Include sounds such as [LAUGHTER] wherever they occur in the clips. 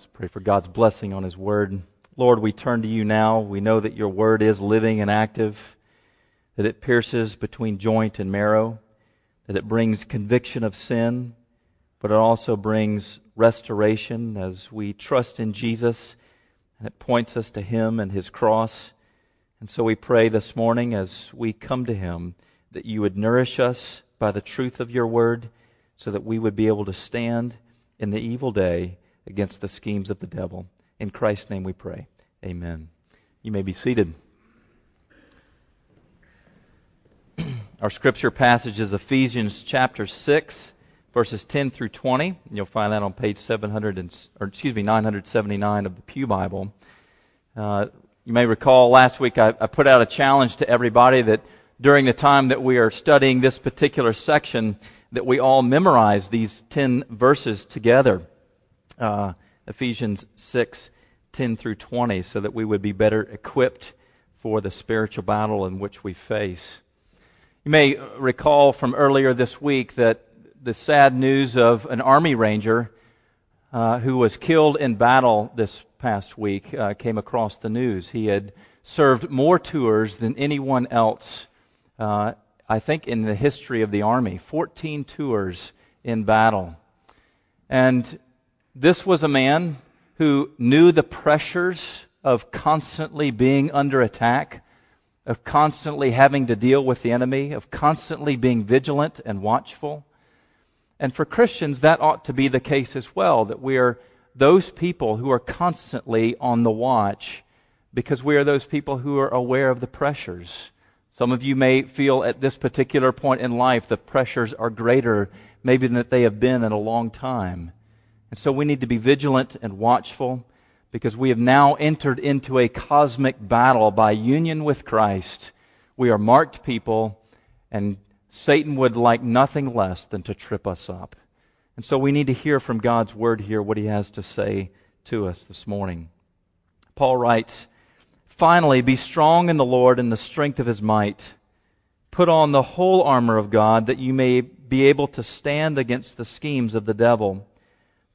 Let's pray for God's blessing on His Word. Lord, we turn to you now. We know that your Word is living and active, that it pierces between joint and marrow, that it brings conviction of sin, but it also brings restoration as we trust in Jesus, and it points us to Him and His cross. And so we pray this morning as we come to Him that you would nourish us by the truth of your Word so that we would be able to stand in the evil day against the schemes of the devil. In Christ's name we pray. Amen. You may be seated. [CLEARS THROAT] Our scripture passage is Ephesians chapter 6, verses 10 through 20. You'll find that on page 700 and, or excuse me, 979 of the Pew Bible. Uh, you may recall last week I, I put out a challenge to everybody that during the time that we are studying this particular section, that we all memorize these 10 verses together uh, Ephesians 6 10 through 20 so that we would be better equipped for the spiritual battle in which we face. You may recall from earlier this week that the sad news of an Army Ranger uh, who was killed in battle this past week uh, came across the news. He had served more tours than anyone else, uh, I think, in the history of the Army 14 tours in battle. And this was a man who knew the pressures of constantly being under attack, of constantly having to deal with the enemy, of constantly being vigilant and watchful. And for Christians, that ought to be the case as well, that we are those people who are constantly on the watch because we are those people who are aware of the pressures. Some of you may feel at this particular point in life the pressures are greater maybe than they have been in a long time. And so we need to be vigilant and watchful because we have now entered into a cosmic battle by union with Christ. We are marked people, and Satan would like nothing less than to trip us up. And so we need to hear from God's word here what he has to say to us this morning. Paul writes, Finally, be strong in the Lord and the strength of his might. Put on the whole armor of God that you may be able to stand against the schemes of the devil.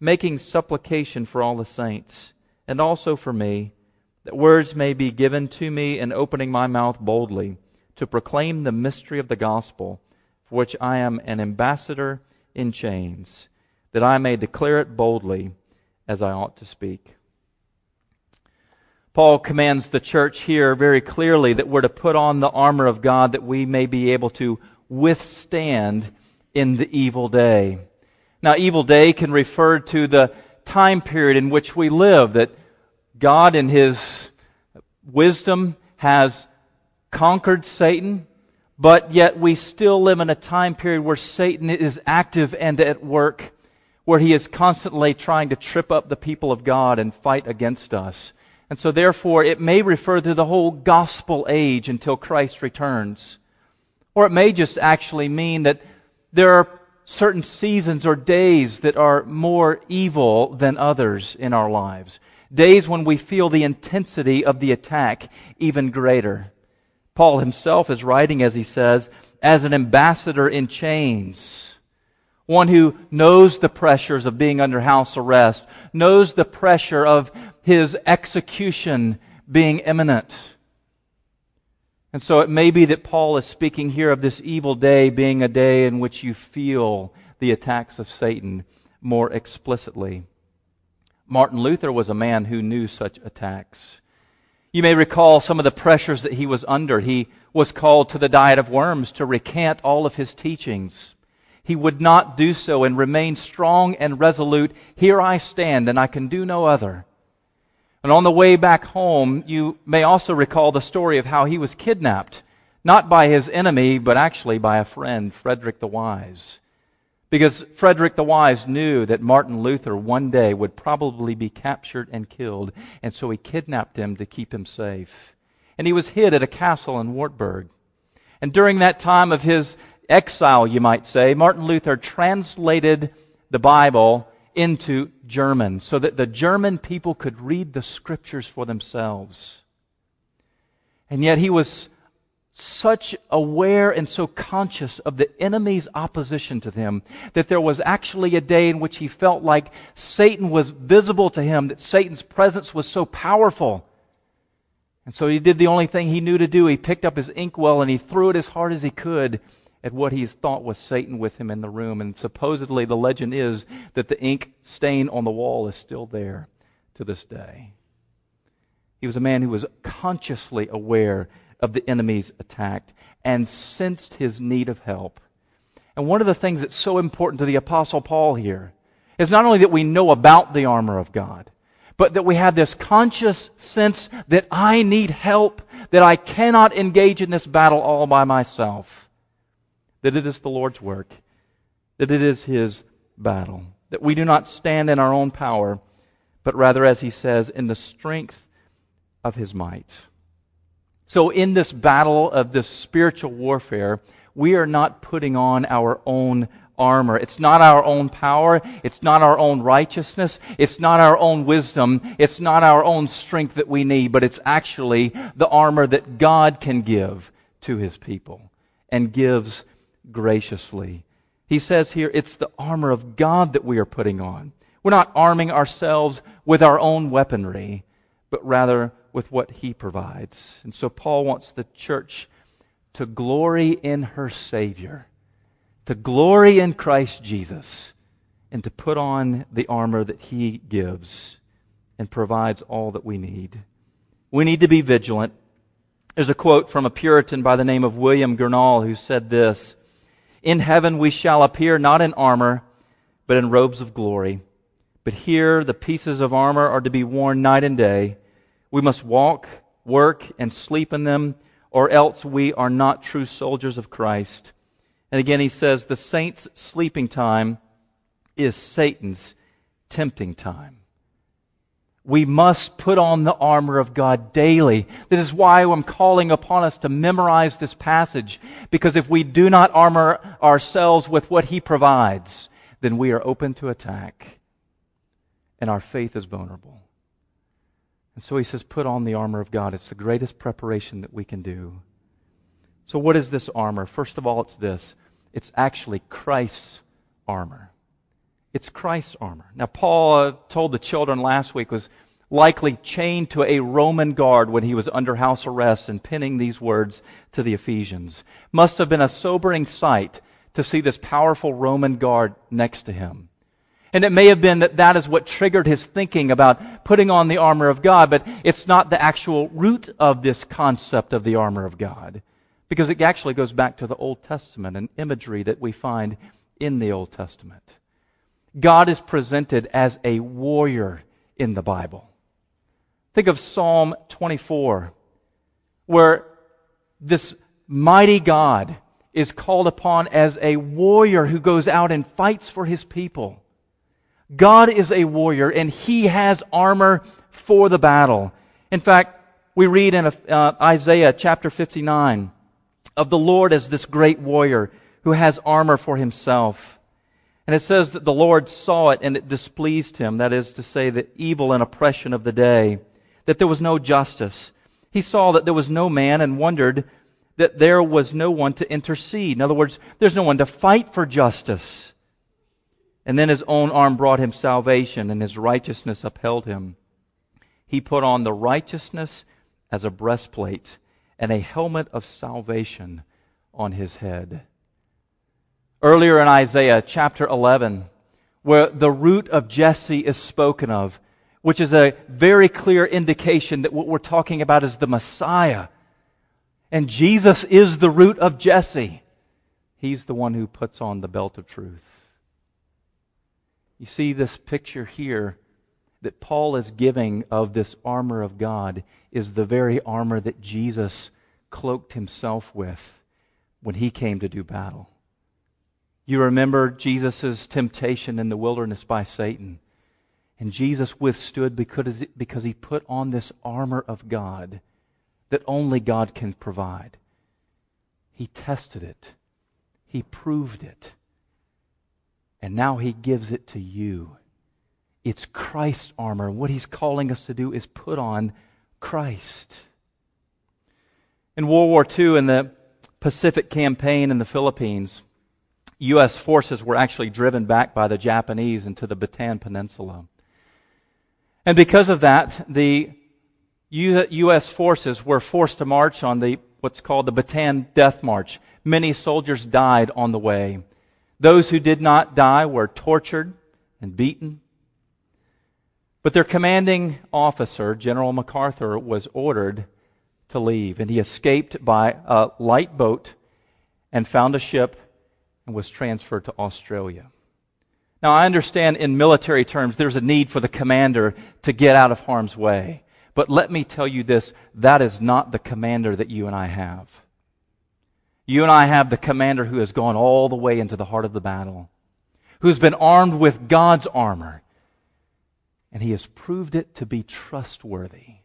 making supplication for all the saints, and also for me, that words may be given to me in opening my mouth boldly to proclaim the mystery of the gospel, for which I am an ambassador in chains, that I may declare it boldly as I ought to speak. Paul commands the church here very clearly that we're to put on the armor of God that we may be able to withstand in the evil day. Now, evil day can refer to the time period in which we live, that God, in His wisdom, has conquered Satan, but yet we still live in a time period where Satan is active and at work, where he is constantly trying to trip up the people of God and fight against us. And so, therefore, it may refer to the whole gospel age until Christ returns. Or it may just actually mean that there are certain seasons or days that are more evil than others in our lives. Days when we feel the intensity of the attack even greater. Paul himself is writing, as he says, as an ambassador in chains. One who knows the pressures of being under house arrest, knows the pressure of his execution being imminent. And so it may be that Paul is speaking here of this evil day being a day in which you feel the attacks of Satan more explicitly. Martin Luther was a man who knew such attacks. You may recall some of the pressures that he was under. He was called to the diet of worms to recant all of his teachings. He would not do so and remained strong and resolute. Here I stand and I can do no other. And on the way back home, you may also recall the story of how he was kidnapped, not by his enemy, but actually by a friend, Frederick the Wise. Because Frederick the Wise knew that Martin Luther one day would probably be captured and killed, and so he kidnapped him to keep him safe. And he was hid at a castle in Wartburg. And during that time of his exile, you might say, Martin Luther translated the Bible into German so that the German people could read the scriptures for themselves. And yet he was such aware and so conscious of the enemy's opposition to them that there was actually a day in which he felt like Satan was visible to him, that Satan's presence was so powerful. And so he did the only thing he knew to do. He picked up his inkwell and he threw it as hard as he could at what he thought was Satan with him in the room. And supposedly the legend is that the ink stain on the wall is still there to this day. He was a man who was consciously aware of the enemy's attack and sensed his need of help. And one of the things that's so important to the Apostle Paul here is not only that we know about the armor of God, but that we have this conscious sense that I need help, that I cannot engage in this battle all by myself, that it is the Lord's work, that it is His battle, that we do not stand in our own power, but rather, as he says, in the strength of His might. So, in this battle of this spiritual warfare, we are not putting on our own armor. It's not our own power. It's not our own righteousness. It's not our own wisdom. It's not our own strength that we need, but it's actually the armor that God can give to his people and gives graciously. He says here, it's the armor of God that we are putting on. We're not arming ourselves with our own weaponry, but rather with what he provides. And so Paul wants the church to glory in her Savior, to glory in Christ Jesus, and to put on the armor that he gives and provides all that we need. We need to be vigilant. There's a quote from a Puritan by the name of William Gurnall who said this In heaven we shall appear not in armor, but in robes of glory. But here the pieces of armor are to be worn night and day we must walk, work, and sleep in them, or else we are not true soldiers of Christ. And again, he says the saints' sleeping time is Satan's tempting time. We must put on the armor of God daily. This is why I'm calling upon us to memorize this passage, because if we do not armor ourselves with what He provides, then we are open to attack, and our faith is vulnerable. And so he says, put on the armor of God. It's the greatest preparation that we can do. So, what is this armor? First of all, it's this it's actually Christ's armor. It's Christ's armor. Now, Paul uh, told the children last week was likely chained to a Roman guard when he was under house arrest and penning these words to the Ephesians. Must have been a sobering sight to see this powerful Roman guard next to him. And it may have been that that is what triggered his thinking about putting on the armor of God, but it's not the actual root of this concept of the armor of God. Because it actually goes back to the Old Testament and imagery that we find in the Old Testament. God is presented as a warrior in the Bible. Think of Psalm 24, where this mighty God is called upon as a warrior who goes out and fights for his people. God is a warrior and he has armor for the battle. In fact, we read in uh, Isaiah chapter 59 of the Lord as this great warrior who has armor for himself. And it says that the Lord saw it and it displeased him. That is to say, the evil and oppression of the day, that there was no justice. He saw that there was no man and wondered that there was no one to intercede. In other words, there's no one to fight for justice. And then his own arm brought him salvation, and his righteousness upheld him. He put on the righteousness as a breastplate and a helmet of salvation on his head. Earlier in Isaiah chapter 11, where the root of Jesse is spoken of, which is a very clear indication that what we're talking about is the Messiah. And Jesus is the root of Jesse. He's the one who puts on the belt of truth. You see this picture here that Paul is giving of this armor of God is the very armor that Jesus cloaked himself with when he came to do battle. You remember Jesus' temptation in the wilderness by Satan. And Jesus withstood because, because he put on this armor of God that only God can provide. He tested it, he proved it, and now he gives it to you. It's Christ's armor. What he's calling us to do is put on Christ. In World War II, in the Pacific campaign in the Philippines, U.S. forces were actually driven back by the Japanese into the Bataan Peninsula. And because of that, the U.S. forces were forced to march on the what's called the Bataan Death March. Many soldiers died on the way. Those who did not die were tortured and beaten. But their commanding officer, General MacArthur, was ordered to leave, and he escaped by a light boat and found a ship and was transferred to Australia. Now, I understand in military terms there's a need for the commander to get out of harm's way. But let me tell you this that is not the commander that you and I have. You and I have the commander who has gone all the way into the heart of the battle, who's been armed with God's armor, and he has proved it to be trustworthy.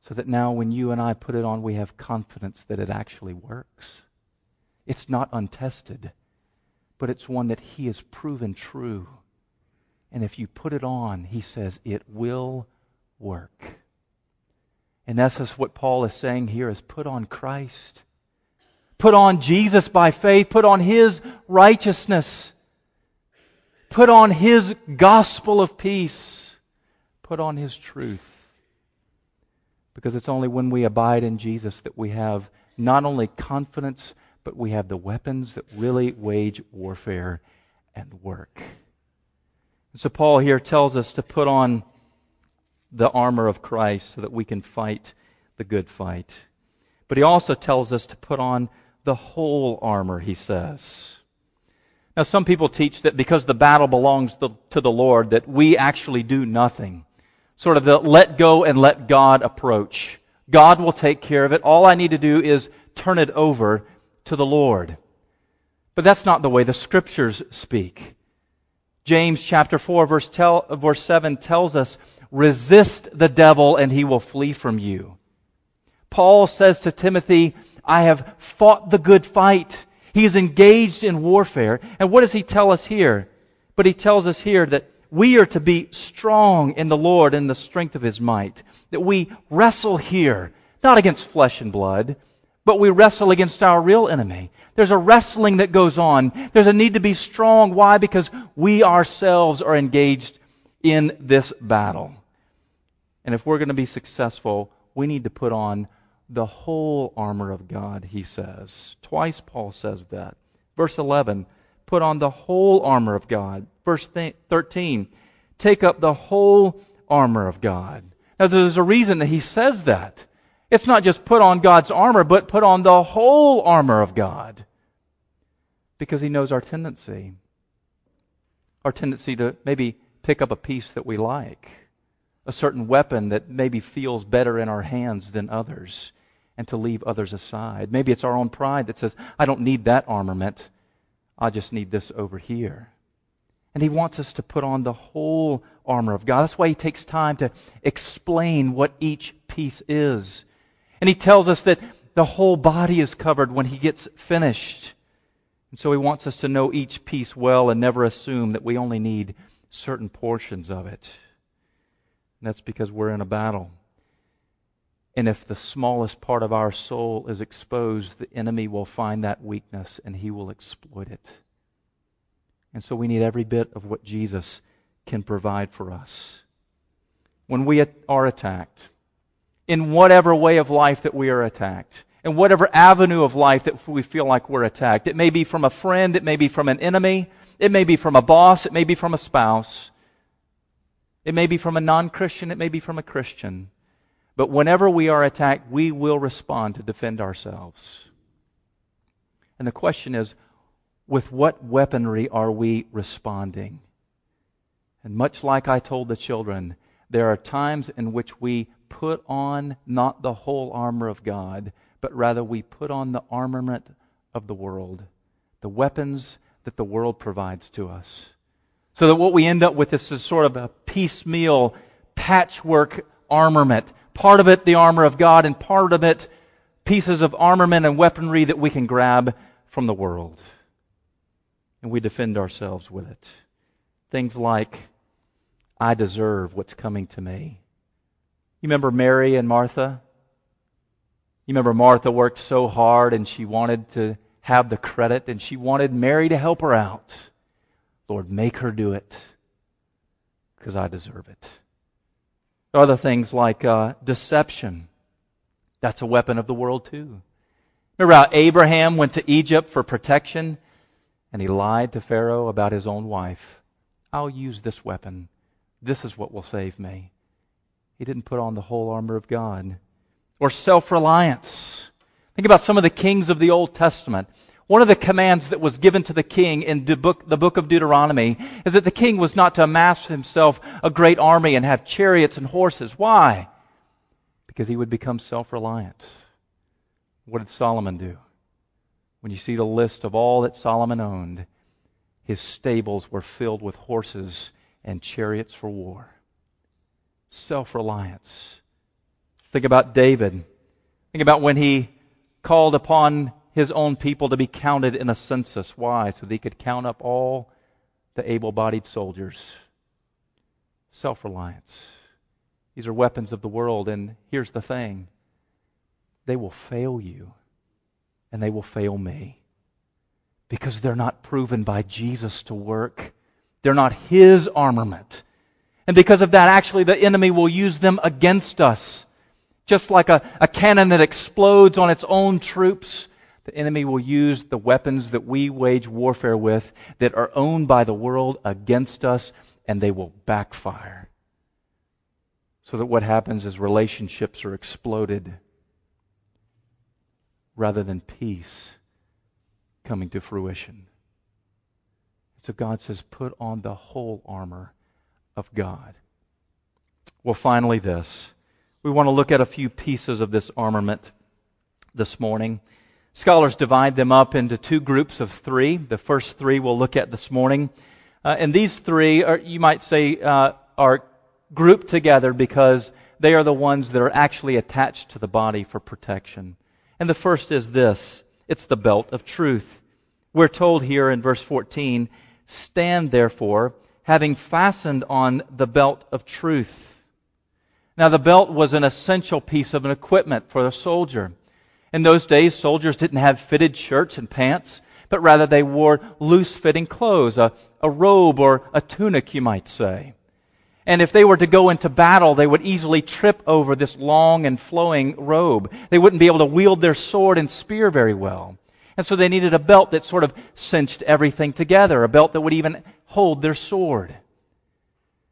So that now, when you and I put it on, we have confidence that it actually works. It's not untested, but it's one that He has proven true. And if you put it on, He says it will work. In essence, what Paul is saying here is put on Christ. Put on Jesus by faith. Put on His righteousness. Put on His gospel of peace. Put on His truth. Because it's only when we abide in Jesus that we have not only confidence, but we have the weapons that really wage warfare and work. so Paul here tells us to put on the armor of Christ so that we can fight the good fight. But he also tells us to put on the whole armor, he says. Now, some people teach that because the battle belongs to the Lord, that we actually do nothing. Sort of the let go and let God approach. God will take care of it. All I need to do is turn it over to the Lord. But that's not the way the scriptures speak. James chapter 4 verse, tell, verse 7 tells us, resist the devil and he will flee from you. Paul says to Timothy, I have fought the good fight. He is engaged in warfare. And what does he tell us here? But he tells us here that we are to be strong in the Lord and the strength of his might. That we wrestle here, not against flesh and blood, but we wrestle against our real enemy. There's a wrestling that goes on. There's a need to be strong. Why? Because we ourselves are engaged in this battle. And if we're going to be successful, we need to put on the whole armor of God, he says. Twice Paul says that. Verse 11, put on the whole armor of God. Verse 13, take up the whole armor of God. Now, there's a reason that he says that. It's not just put on God's armor, but put on the whole armor of God. Because He knows our tendency. Our tendency to maybe pick up a piece that we like, a certain weapon that maybe feels better in our hands than others, and to leave others aside. Maybe it's our own pride that says, I don't need that armament. I just need this over here. And he wants us to put on the whole armor of God. That's why he takes time to explain what each piece is. And he tells us that the whole body is covered when he gets finished. And so he wants us to know each piece well and never assume that we only need certain portions of it. And that's because we're in a battle. And if the smallest part of our soul is exposed, the enemy will find that weakness and he will exploit it. And so we need every bit of what Jesus can provide for us. When we are attacked, in whatever way of life that we are attacked, in whatever avenue of life that we feel like we're attacked. It may be from a friend, it may be from an enemy, it may be from a boss, it may be from a spouse. It may be from a non Christian, it may be from a Christian. But whenever we are attacked, we will respond to defend ourselves. And the question is with what weaponry are we responding? And much like I told the children, there are times in which we put on not the whole armor of God, but rather we put on the armament of the world, the weapons that the world provides to us. So that what we end up with is sort of a piecemeal patchwork armament. Part of it, the armor of God, and part of it, pieces of armament and weaponry that we can grab from the world. And we defend ourselves with it. Things like, I deserve what's coming to me. You remember Mary and Martha? You remember Martha worked so hard and she wanted to have the credit and she wanted Mary to help her out. Lord, make her do it because I deserve it. Other things like uh, deception. That's a weapon of the world too. Remember how Abraham went to Egypt for protection and he lied to Pharaoh about his own wife. I'll use this weapon. This is what will save me. He didn't put on the whole armor of God. Or self reliance. Think about some of the kings of the Old Testament. One of the commands that was given to the king in the book, the book of Deuteronomy is that the king was not to amass himself a great army and have chariots and horses. Why? Because he would become self reliant. What did Solomon do? When you see the list of all that Solomon owned, his stables were filled with horses and chariots for war. Self reliance. Think about David. Think about when he called upon his own people to be counted in a census. Why? So that he could count up all the able bodied soldiers. Self reliance. These are weapons of the world, and here's the thing they will fail you and they will fail me because they're not proven by Jesus to work. They're not His armament. And because of that, actually, the enemy will use them against us. Just like a, a cannon that explodes on its own troops, the enemy will use the weapons that we wage warfare with that are owned by the world against us, and they will backfire. So that what happens is relationships are exploded rather than peace coming to fruition. So God says, put on the whole armor of God. Well, finally, this. We want to look at a few pieces of this armament this morning. Scholars divide them up into two groups of three. The first three we'll look at this morning. Uh, and these three are, you might say, uh, are grouped together because they are the ones that are actually attached to the body for protection. And the first is this it's the belt of truth. We're told here in verse 14, Stand therefore, having fastened on the belt of truth. Now, the belt was an essential piece of an equipment for a soldier. In those days, soldiers didn't have fitted shirts and pants, but rather they wore loose fitting clothes, a, a robe or a tunic, you might say. And if they were to go into battle, they would easily trip over this long and flowing robe. They wouldn't be able to wield their sword and spear very well. And so they needed a belt that sort of cinched everything together, a belt that would even hold their sword.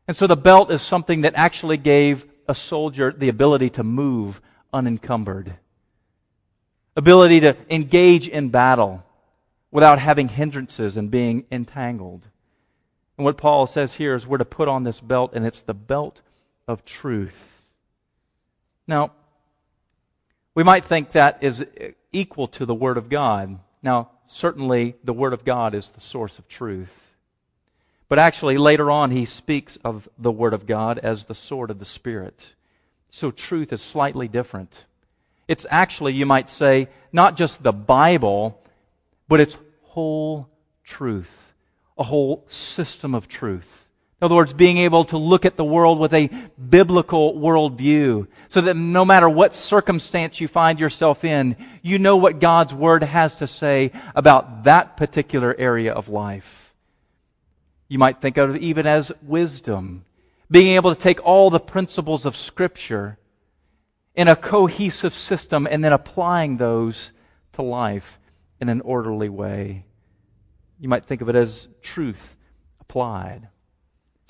And so the belt is something that actually gave a soldier the ability to move unencumbered, ability to engage in battle without having hindrances and being entangled. And what Paul says here is we're to put on this belt, and it's the belt of truth. Now, we might think that is equal to the Word of God. Now, certainly the Word of God is the source of truth. But actually, later on, he speaks of the Word of God as the sword of the Spirit. So truth is slightly different. It's actually, you might say, not just the Bible, but it's whole truth a whole system of truth. In other words, being able to look at the world with a biblical worldview so that no matter what circumstance you find yourself in, you know what God's Word has to say about that particular area of life. You might think of it even as wisdom. Being able to take all the principles of Scripture in a cohesive system and then applying those to life in an orderly way. You might think of it as truth applied.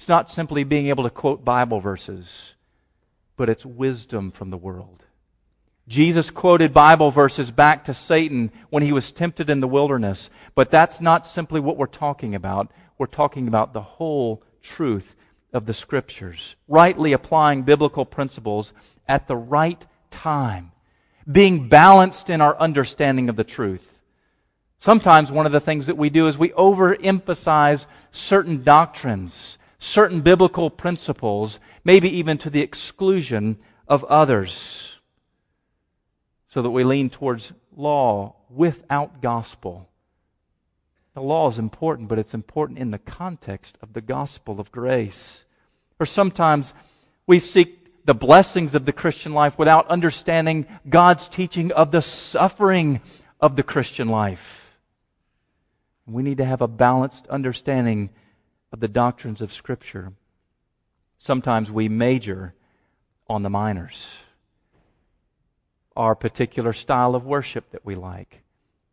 It's not simply being able to quote Bible verses, but it's wisdom from the world. Jesus quoted Bible verses back to Satan when he was tempted in the wilderness, but that's not simply what we're talking about. We're talking about the whole truth of the Scriptures, rightly applying biblical principles at the right time, being balanced in our understanding of the truth. Sometimes one of the things that we do is we overemphasize certain doctrines, certain biblical principles, maybe even to the exclusion of others so that we lean towards law without gospel. The law is important, but it's important in the context of the gospel of grace. Or sometimes we seek the blessings of the Christian life without understanding God's teaching of the suffering of the Christian life. We need to have a balanced understanding of the doctrines of Scripture. Sometimes we major on the minors our particular style of worship that we like.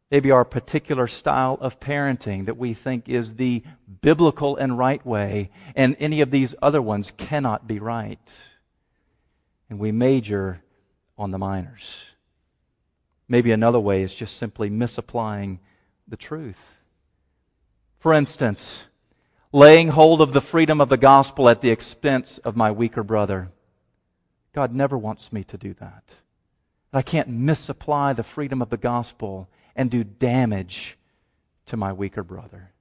Maybe our particular style of parenting that we think is the biblical and right way, and any of these other ones cannot be right. And we major on the minors. Maybe another way is just simply misapplying the truth. For instance, laying hold of the freedom of the gospel at the expense of my weaker brother. God never wants me to do that. I can't misapply the freedom of the gospel and do damage to my weaker brother.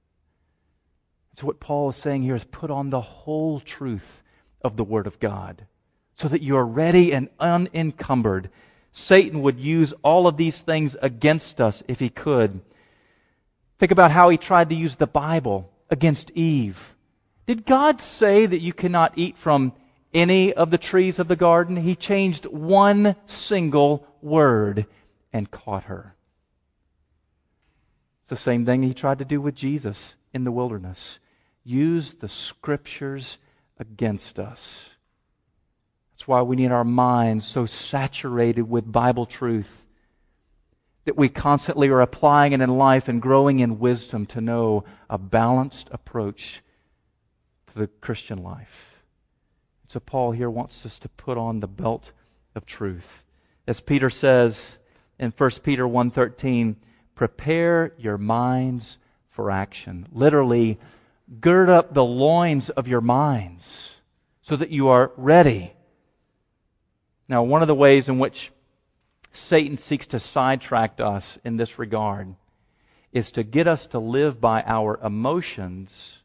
So, what Paul is saying here is put on the whole truth of the Word of God so that you are ready and unencumbered. Satan would use all of these things against us if he could. Think about how he tried to use the Bible against Eve. Did God say that you cannot eat from any of the trees of the garden. He changed one single word and caught her. It's the same thing he tried to do with Jesus in the wilderness. Use the scriptures against us. That's why we need our minds so saturated with Bible truth that we constantly are applying it in life and growing in wisdom to know a balanced approach to the Christian life. So Paul here wants us to put on the belt of truth. As Peter says in 1 Peter 1:13, prepare your minds for action. Literally, gird up the loins of your minds so that you are ready. Now, one of the ways in which Satan seeks to sidetrack us in this regard is to get us to live by our emotions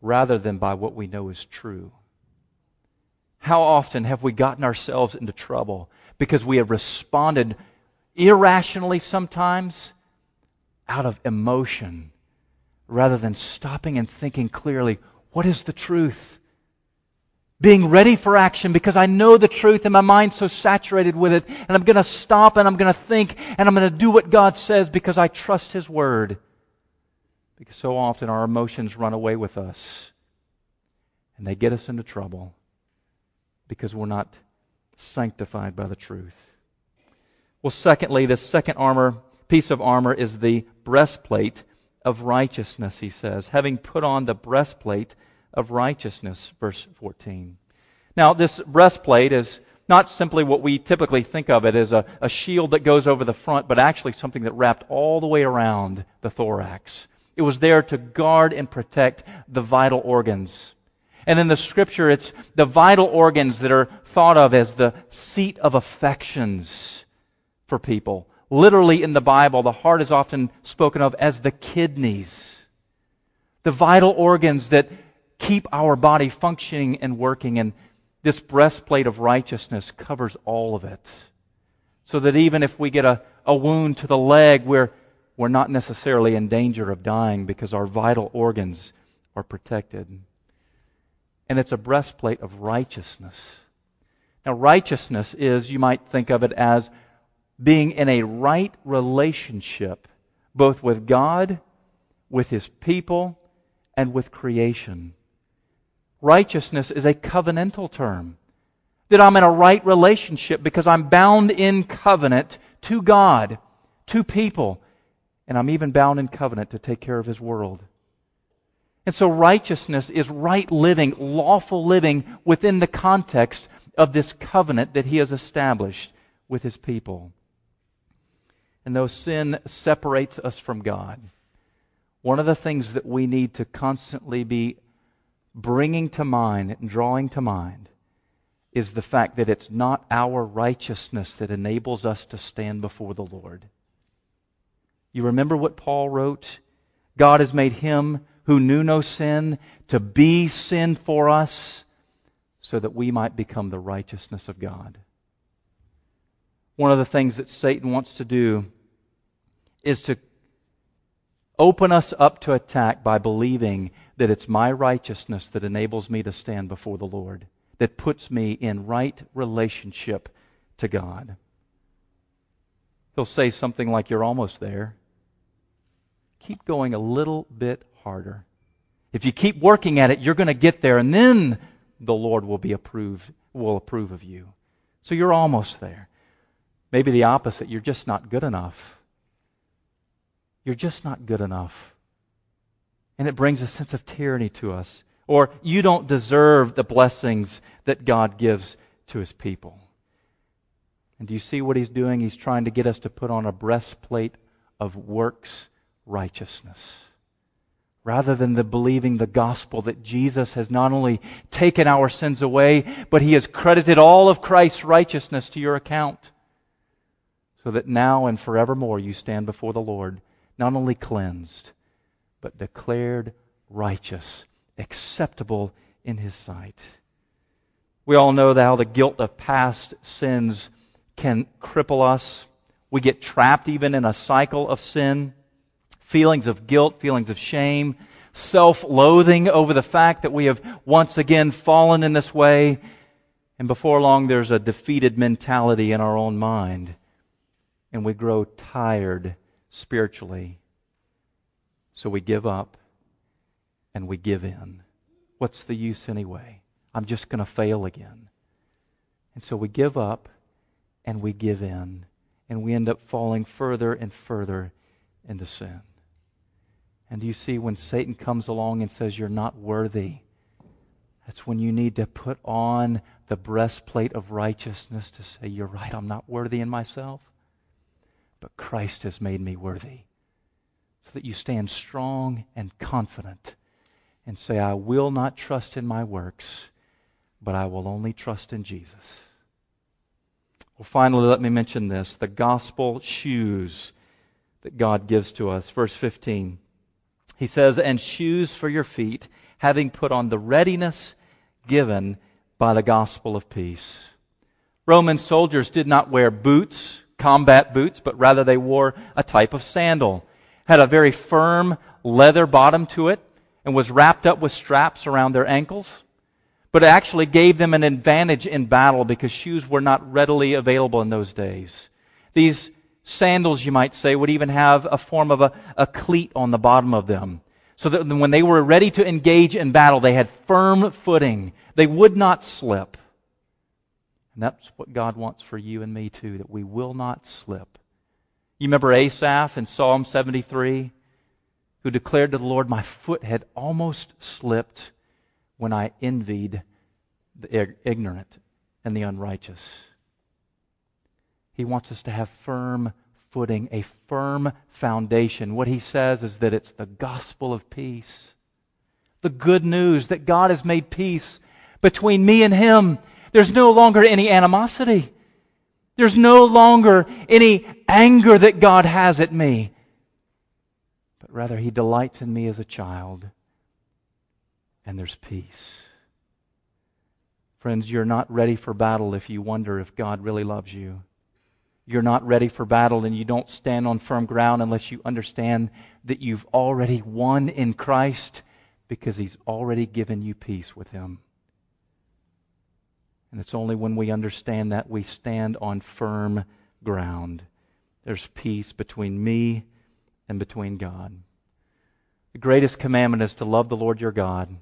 rather than by what we know is true. How often have we gotten ourselves into trouble because we have responded irrationally sometimes out of emotion rather than stopping and thinking clearly, what is the truth? Being ready for action because I know the truth and my mind's so saturated with it and I'm going to stop and I'm going to think and I'm going to do what God says because I trust His Word. Because so often our emotions run away with us and they get us into trouble because we're not sanctified by the truth. Well, secondly, the second armor, piece of armor is the breastplate of righteousness, he says, having put on the breastplate of righteousness, verse 14. Now, this breastplate is not simply what we typically think of it as a, a shield that goes over the front, but actually something that wrapped all the way around the thorax. It was there to guard and protect the vital organs. And in the scripture, it's the vital organs that are thought of as the seat of affections for people. Literally in the Bible, the heart is often spoken of as the kidneys. The vital organs that keep our body functioning and working. And this breastplate of righteousness covers all of it. So that even if we get a, a wound to the leg, we're, we're not necessarily in danger of dying because our vital organs are protected and it's a breastplate of righteousness. Now, righteousness is, you might think of it as being in a right relationship, both with God, with His people, and with creation. Righteousness is a covenantal term. That I'm in a right relationship because I'm bound in covenant to God, to people, and I'm even bound in covenant to take care of His world. And so righteousness is right living, lawful living within the context of this covenant that he has established with his people. And though sin separates us from God, one of the things that we need to constantly be bringing to mind and drawing to mind is the fact that it's not our righteousness that enables us to stand before the Lord. You remember what Paul wrote? God has made him who knew no sin to be sin for us so that we might become the righteousness of God. One of the things that Satan wants to do is to open us up to attack by believing that it's my righteousness that enables me to stand before the Lord, that puts me in right relationship to God. He'll say something like, You're almost there. Keep going a little bit harder. If you keep working at it, you're going to get there, and then the Lord will be approved, will approve of you. So you're almost there. Maybe the opposite, you're just not good enough. You're just not good enough. And it brings a sense of tyranny to us. Or you don't deserve the blessings that God gives to his people. And do you see what he's doing? He's trying to get us to put on a breastplate of works righteousness. Rather than the believing the gospel that Jesus has not only taken our sins away, but he has credited all of Christ's righteousness to your account. So that now and forevermore you stand before the Lord not only cleansed, but declared righteous, acceptable in his sight. We all know how the guilt of past sins can cripple us. We get trapped even in a cycle of sin. Feelings of guilt, feelings of shame, self loathing over the fact that we have once again fallen in this way. And before long, there's a defeated mentality in our own mind. And we grow tired spiritually. So we give up and we give in. What's the use anyway? I'm just going to fail again. And so we give up and we give in. And we end up falling further and further into sin. And do you see, when Satan comes along and says, You're not worthy, that's when you need to put on the breastplate of righteousness to say, You're right, I'm not worthy in myself but Christ has made me worthy. So that you stand strong and confident and say, I will not trust in my works, but I will only trust in Jesus. Well, finally, let me mention this the gospel shoes that God gives to us. Verse 15. He says, And shoes for your feet, having put on the readiness given by the gospel of peace. Roman soldiers did not wear boots combat boots, but rather they wore a type of sandal. Had a very firm leather bottom to it and was wrapped up with straps around their ankles. But it actually gave them an advantage in battle because shoes were not readily available in those days. These sandals, you might say, would even have a form of a, a cleat on the bottom of them. So that when they were ready to engage in battle, they had firm footing. They would not slip. And that's what God wants for you and me too, that we will not slip. You remember Asaph in Psalm 73, who declared to the Lord, My foot had almost slipped when I envied the ignorant and the unrighteous. He wants us to have firm footing, a firm foundation. What he says is that it's the gospel of peace. The good news that God has made peace between me and him there's no longer any animosity. There's no longer any anger that God has at me. But rather, He delights in me as a child. And there's peace. Friends, you're not ready for battle if you wonder if God really loves you. You're not ready for battle and you don't stand on firm ground unless you understand that you've already won in Christ because He's already given you peace with Him. And it's only when we understand that we stand on firm ground. There's peace between me and between God. The greatest commandment is to love the Lord your God.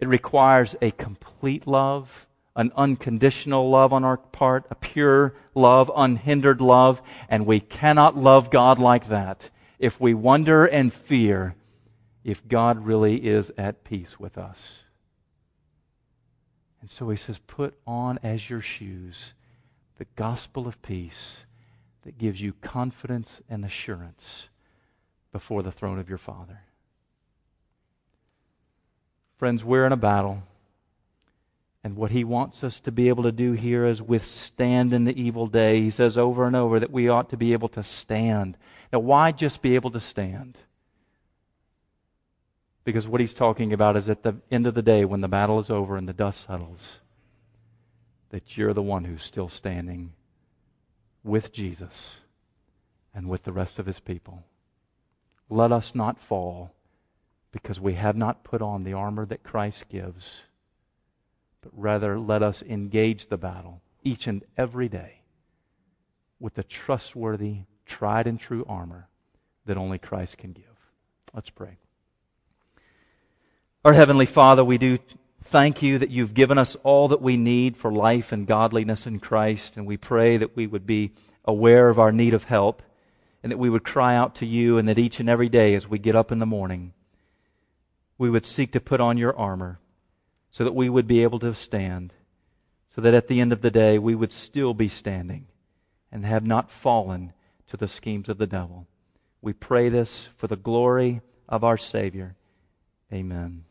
It requires a complete love, an unconditional love on our part, a pure love, unhindered love, and we cannot love God like that if we wonder and fear if God really is at peace with us. And so he says, Put on as your shoes the gospel of peace that gives you confidence and assurance before the throne of your Father. Friends, we're in a battle. And what he wants us to be able to do here is withstand in the evil day. He says over and over that we ought to be able to stand. Now, why just be able to stand? Because what he's talking about is at the end of the day, when the battle is over and the dust settles, that you're the one who's still standing with Jesus and with the rest of his people. Let us not fall because we have not put on the armor that Christ gives but rather let us engage the battle each and every day with the trustworthy, tried and true armor that only Christ can give. Let's pray. Our Heavenly Father, we do thank you that you've given us all that we need for life and godliness in Christ, and we pray that we would be aware of our need of help and that we would cry out to you, and that each and every day as we get up in the morning, we would seek to put on your armor so that we would be able to stand, so that at the end of the day we would still be standing and have not fallen to the schemes of the devil. We pray this for the glory of our Savior. Amen.